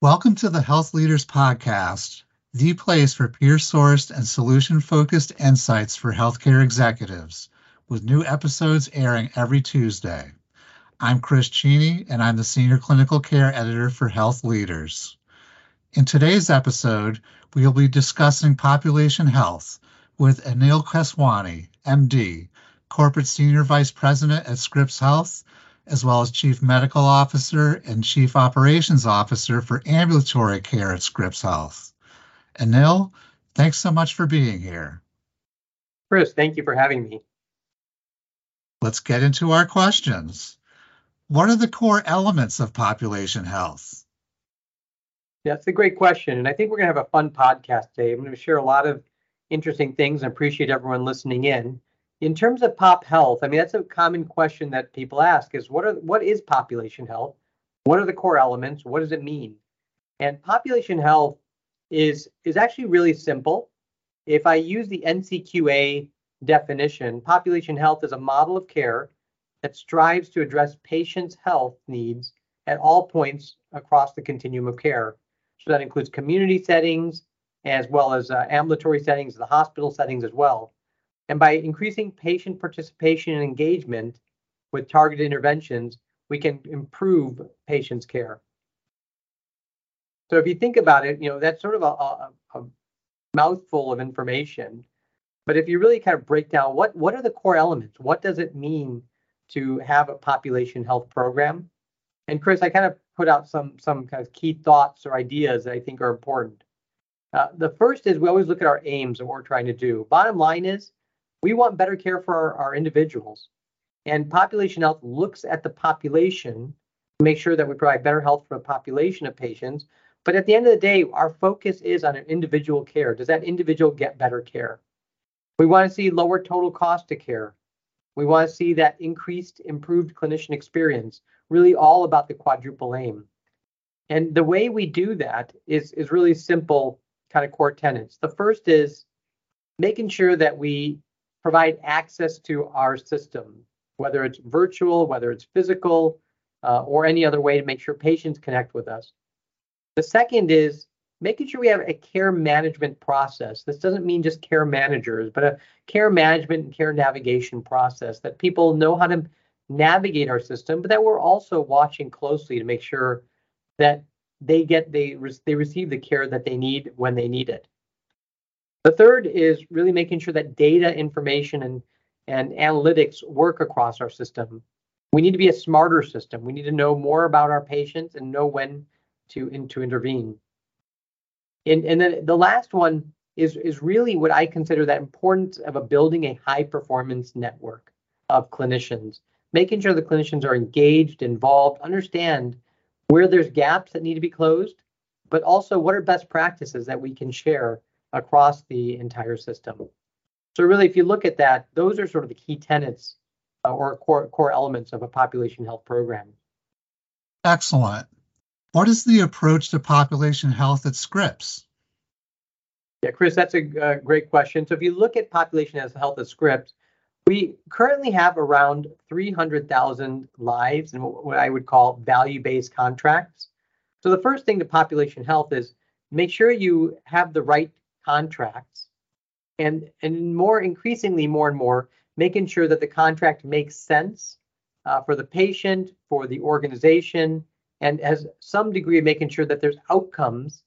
Welcome to the Health Leaders Podcast, the place for peer sourced and solution focused insights for healthcare executives, with new episodes airing every Tuesday. I'm Chris Cheney, and I'm the Senior Clinical Care Editor for Health Leaders. In today's episode, we will be discussing population health with Anil Keswani, MD, Corporate Senior Vice President at Scripps Health as well as Chief Medical Officer and Chief Operations Officer for Ambulatory Care at Scripps Health. Anil, thanks so much for being here. Chris, thank you for having me. Let's get into our questions. What are the core elements of population health? That's a great question. And I think we're going to have a fun podcast today. I'm going to share a lot of interesting things and appreciate everyone listening in. In terms of pop health, I mean that's a common question that people ask is what are what is population health? What are the core elements? What does it mean? And population health is is actually really simple. If I use the NCQA definition, population health is a model of care that strives to address patients' health needs at all points across the continuum of care. So that includes community settings as well as uh, ambulatory settings, the hospital settings as well. And by increasing patient participation and engagement with targeted interventions, we can improve patients' care. So if you think about it, you know, that's sort of a, a, a mouthful of information. But if you really kind of break down what what are the core elements? What does it mean to have a population health program? And Chris, I kind of put out some some kind of key thoughts or ideas that I think are important. Uh, the first is we always look at our aims and what we're trying to do. Bottom line is we want better care for our, our individuals. And population health looks at the population to make sure that we provide better health for a population of patients. But at the end of the day, our focus is on an individual care. Does that individual get better care? We want to see lower total cost of care. We want to see that increased, improved clinician experience, really all about the quadruple aim. And the way we do that is, is really simple kind of core tenets. The first is making sure that we provide access to our system, whether it's virtual, whether it's physical, uh, or any other way to make sure patients connect with us. The second is making sure we have a care management process. This doesn't mean just care managers, but a care management and care navigation process that people know how to navigate our system, but that we're also watching closely to make sure that they get they they receive the care that they need when they need it. The third is really making sure that data information and, and analytics work across our system. We need to be a smarter system. We need to know more about our patients and know when to, in, to intervene. And, and then the last one is, is really what I consider that importance of a building a high performance network of clinicians, making sure the clinicians are engaged, involved, understand where there's gaps that need to be closed, but also what are best practices that we can share across the entire system. So really, if you look at that, those are sort of the key tenets uh, or core, core elements of a population health program. Excellent. What is the approach to population health at Scripps? Yeah, Chris, that's a uh, great question. So if you look at population health at Scripps, we currently have around 300,000 lives and what I would call value-based contracts. So the first thing to population health is make sure you have the right contracts. And and more increasingly more and more making sure that the contract makes sense uh, for the patient for the organization and has some degree of making sure that there's outcomes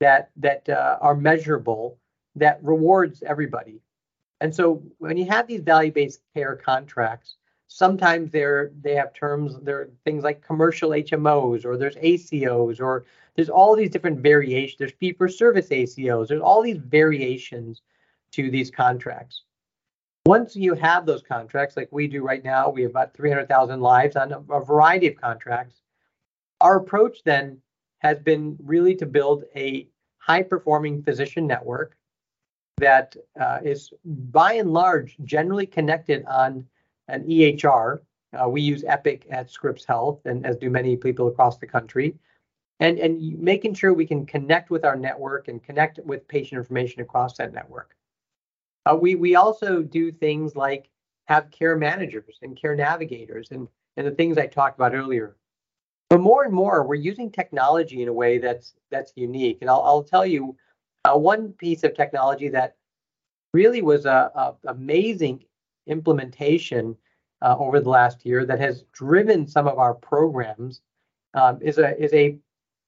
that that uh, are measurable that rewards everybody. And so when you have these value-based care contracts sometimes they're they have terms there are things like commercial hmos or there's acos or there's all these different variations. There's fee for service ACOs. There's all these variations to these contracts. Once you have those contracts, like we do right now, we have about 300,000 lives on a, a variety of contracts. Our approach then has been really to build a high performing physician network that uh, is by and large generally connected on an EHR. Uh, we use Epic at Scripps Health, and as do many people across the country and and making sure we can connect with our network and connect with patient information across that network. Uh, we we also do things like have care managers and care navigators and and the things I talked about earlier. But more and more, we're using technology in a way that's that's unique. And I'll, I'll tell you uh, one piece of technology that really was a, a amazing implementation uh, over the last year that has driven some of our programs um, is a is a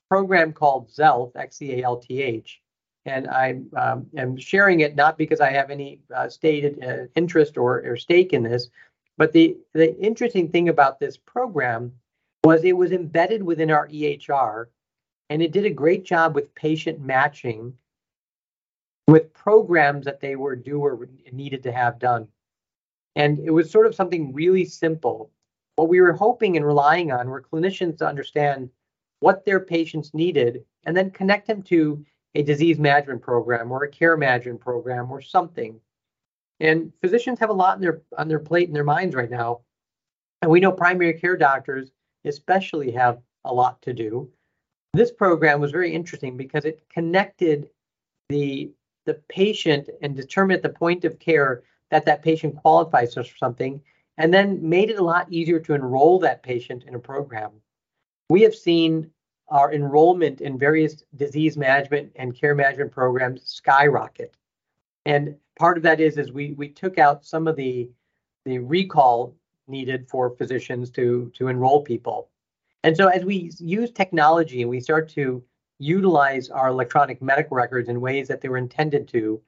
program called Xealth, X-E-A-L-T-H. And I um, am sharing it not because I have any uh, stated uh, interest or, or stake in this, but the, the interesting thing about this program was it was embedded within our EHR and it did a great job with patient matching with programs that they were due or needed to have done. And it was sort of something really simple. What we were hoping and relying on were clinicians to understand what their patients needed and then connect them to a disease management program or a care management program or something. And physicians have a lot on their on their plate in their minds right now. And we know primary care doctors especially have a lot to do. This program was very interesting because it connected the the patient and determined at the point of care that that patient qualifies for something and then made it a lot easier to enroll that patient in a program. We have seen our enrollment in various disease management and care management programs skyrocket. And part of that is is we we took out some of the the recall needed for physicians to to enroll people. And so as we use technology and we start to utilize our electronic medical records in ways that they were intended to,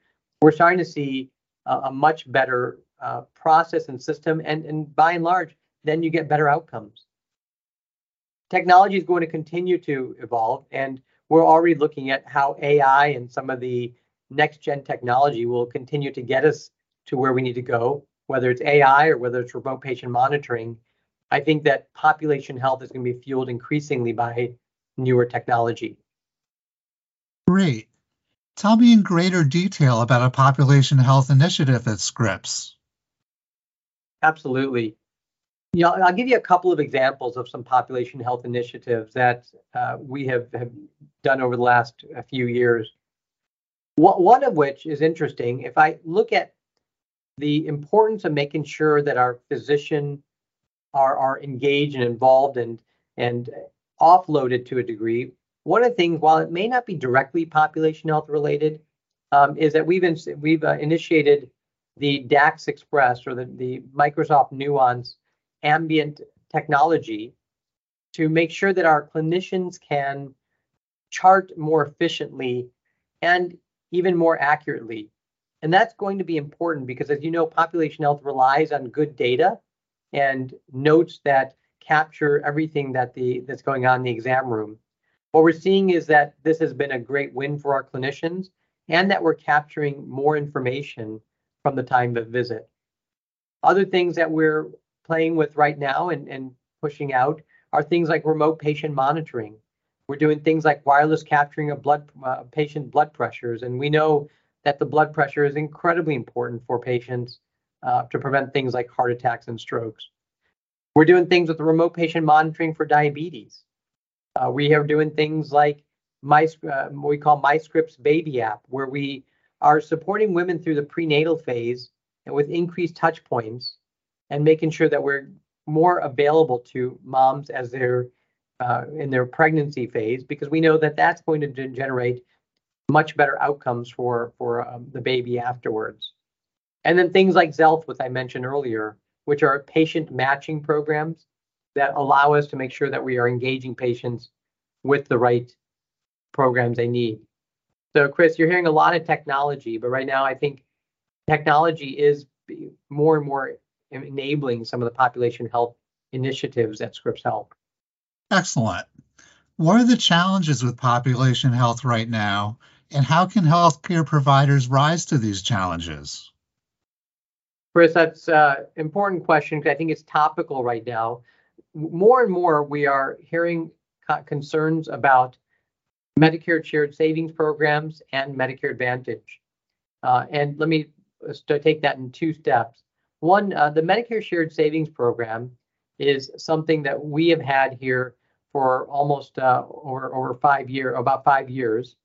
we're starting to see a, much better uh, process and system. And, and by and large, then you get better outcomes. Technology is going to continue to evolve, and we're already looking at how AI and some of the next gen technology will continue to get us to where we need to go whether it's AI or whether it's remote patient monitoring, I think that population health is going to be fueled increasingly by newer technology. Great. Tell me in greater detail about a population health initiative at Scripps. Absolutely. You know, I'll give you a couple of examples of some population health initiatives that uh, we have, have done over the last few years. One of which is interesting. If I look at the importance of making sure that our physician are, are engaged and involved and and offloaded to a degree. One of the things, while it may not be directly population health related, um, is that we've in, we've uh, initiated the DAX Express or the, the Microsoft Nuance ambient technology to make sure that our clinicians can chart more efficiently and even more accurately and that's going to be important because, as you know, population health relies on good data and notes that capture everything that the that's going on in the exam room. What we're seeing is that this has been a great win for our clinicians and that we're capturing more information from the time of visit. Other things that we're playing with right now and, and pushing out are things like remote patient monitoring. We're doing things like wireless capturing of blood uh, patient blood pressures, and we know that the blood pressure is incredibly important for patients uh, to prevent things like heart attacks and strokes. We're doing things with remote patient monitoring for diabetes. Uh, we are doing things like my, uh, we call MyScripps Baby app, where we are supporting women through the prenatal phase and with increased touch points and making sure that we're more available to moms as they're uh, in their pregnancy phase, because we know that that's going to generate much better outcomes for for um, the baby afterwards. And then things like Xealth, which I mentioned earlier, which are patient matching programs that allow us to make sure that we are engaging patients with the right programs they need. So, Chris, you're hearing a lot of technology, but right now I think technology is more and more enabling some of the population health initiatives that Scripps Health. Excellent. What are the challenges with population health right now, and how can healthcare providers rise to these challenges? Chris, that's an important question because I think it's topical right now. More and more, we are hearing concerns about Medicare shared savings programs and Medicare Advantage. Uh, and let me uh, take that in two steps. One, uh, the Medicare shared savings program is something that we have had here for almost uh, over, over five year, about five years.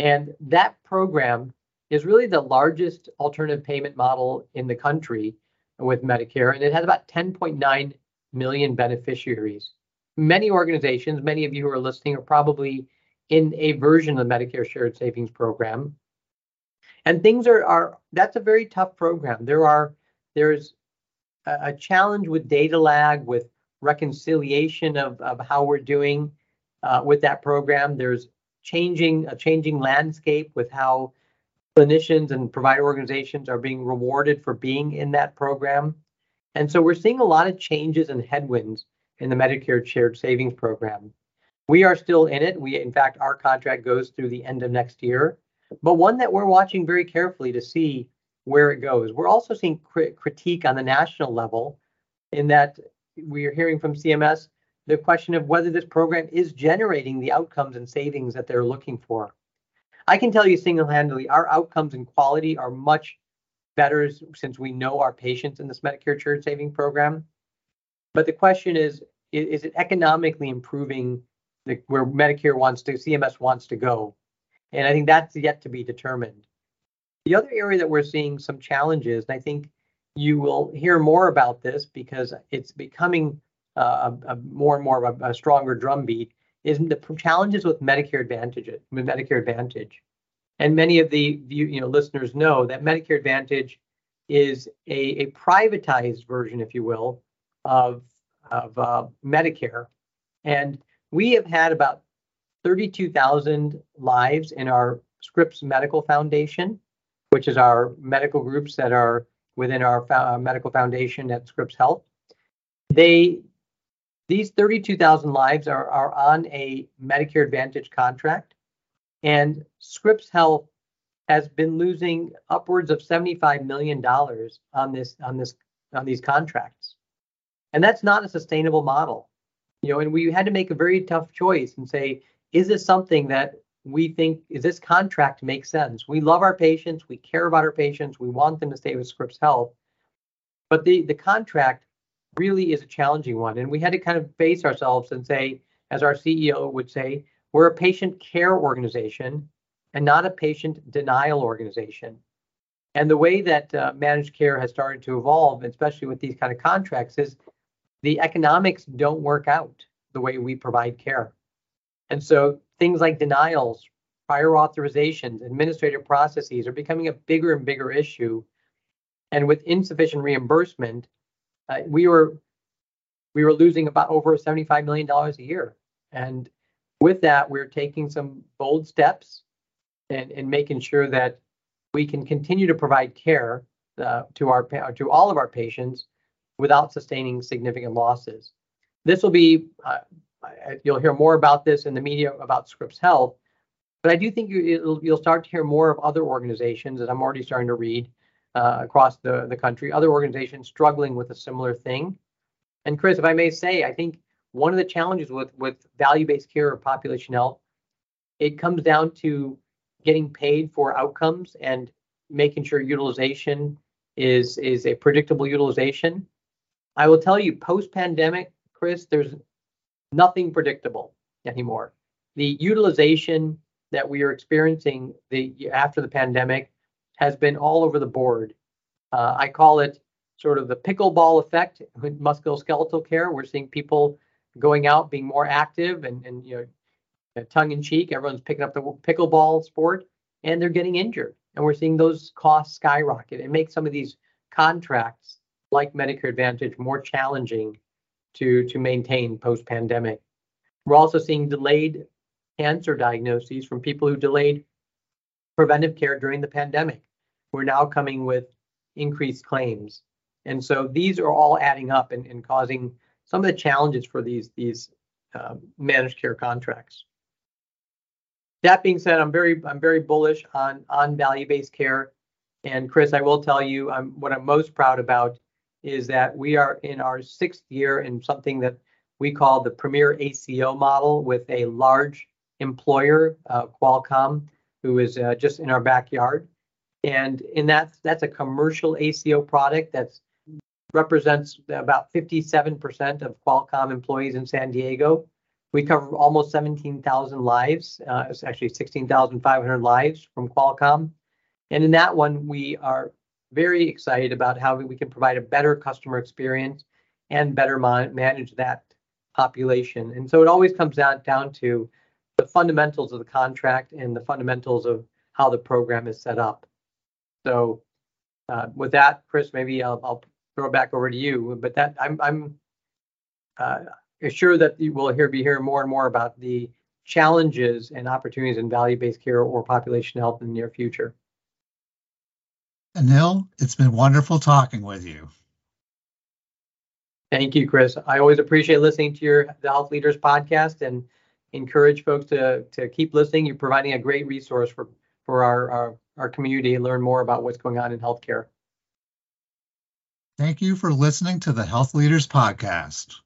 And that program is really the largest alternative payment model in the country with Medicare, and it has about 10.9 million beneficiaries. many organizations, many of you who are listening, are probably in a version of the Medicare Shared Savings Program. And things are, are that's a very tough program. There are there's a, a challenge with data lag, with reconciliation of, of how we're doing uh, with that program. There's changing a changing landscape with how clinicians and provider organizations are being rewarded for being in that program. And so we're seeing a lot of changes and headwinds in the Medicare Shared Savings Program. We are still in it. We, in fact, our contract goes through the end of next year, but one that we're watching very carefully to see where it goes. We're also seeing critique on the national level in that we are hearing from CMS the question of whether this program is generating the outcomes and savings that they're looking for. I can tell you single-handedly, our outcomes and quality are much better since we know our patients in this Medicare Shared Saving Program. But the question is, is it economically improving the, where Medicare wants to, CMS wants to go? And I think that's yet to be determined. The other area that we're seeing some challenges, and I think you will hear more about this because it's becoming uh, a, a, more and more of a, a stronger drumbeat, is the challenges with Medicare Advantage, with Medicare Advantage. And many of the you know listeners know that Medicare Advantage is a, a privatized version, if you will, of of uh, Medicare. And we have had about 32,000 lives in our Scripps Medical Foundation, which is our medical groups that are within our uh, medical foundation at Scripps Health. They these 32,000 lives are, are on a Medicare Advantage contract, and Scripps Health has been losing upwards of 75 million dollars on this on this on these contracts, and that's not a sustainable model. You know, and we had to make a very tough choice and say, is this something that we think is this contract make sense? We love our patients, we care about our patients, we want them to stay with Scripps Health, but the the contract really is a challenging one. And we had to kind of face ourselves and say, as our CEO would say, we're a patient care organization and not a patient denial organization. And the way that uh, managed care has started to evolve, especially with these kind of contracts, is the economics don't work out the way we provide care. And so things like denials, prior authorizations, administrative processes are becoming a bigger and bigger issue. And with insufficient reimbursement, uh, we were we were losing about over 75 million dollars a year, and with that, we're taking some bold steps and, and making sure that we can continue to provide care uh, to our to all of our patients without sustaining significant losses. This will be uh, you'll hear more about this in the media about Scripps Health, but I do think you, will start to hear more of other organizations that I'm already starting to read uh, across the, the country, other organizations struggling with a similar thing. And Chris, if I may say, I think one of the challenges with, with value-based care or population health, it comes down to getting paid for outcomes and making sure utilization is is a predictable utilization. I will tell you, post-pandemic, Chris, there's nothing predictable anymore. The utilization that we are experiencing the after the pandemic has been all over the board. Uh, I call it sort of the pickleball effect with musculoskeletal care. We're seeing people going out, being more active, and, and you know, tongue in cheek, everyone's picking up the pickleball sport, and they're getting injured. And we're seeing those costs skyrocket. and make some of these contracts, like Medicare Advantage, more challenging to to maintain post pandemic. We're also seeing delayed cancer diagnoses from people who delayed preventive care during the pandemic. We're now coming with increased claims. And so these are all adding up and, and causing some of the challenges for these, these uh, managed care contracts. That being said, I'm very I'm very bullish on on value-based care. And Chris, I will tell you, I'm what I'm most proud about is that we are in our sixth year in something that we call the Premier ACO model with a large employer, uh, Qualcomm, who is uh, just in our backyard. And in that, that's a commercial ACO product that represents about 57% of Qualcomm employees in San Diego. We cover almost 17,000 lives. Uh, it's actually 16,500 lives from Qualcomm. And in that one, we are very excited about how we can provide a better customer experience and better manage that population. And so it always comes down, down to the fundamentals of the contract and the fundamentals of how the program is set up. So uh, with that, Chris, maybe I'll, I'll throw it back over to you. But that I'm, I'm uh, sure that you will hear be hearing more and more about the challenges and opportunities in value-based care or population health in the near future. Anil, it's been wonderful talking with you. Thank you, Chris. I always appreciate listening to your the Health Leaders podcast and encourage folks to to keep listening. You're providing a great resource for for our our, our community and learn more about what's going on in healthcare. Thank you for listening to the Health Leaders podcast.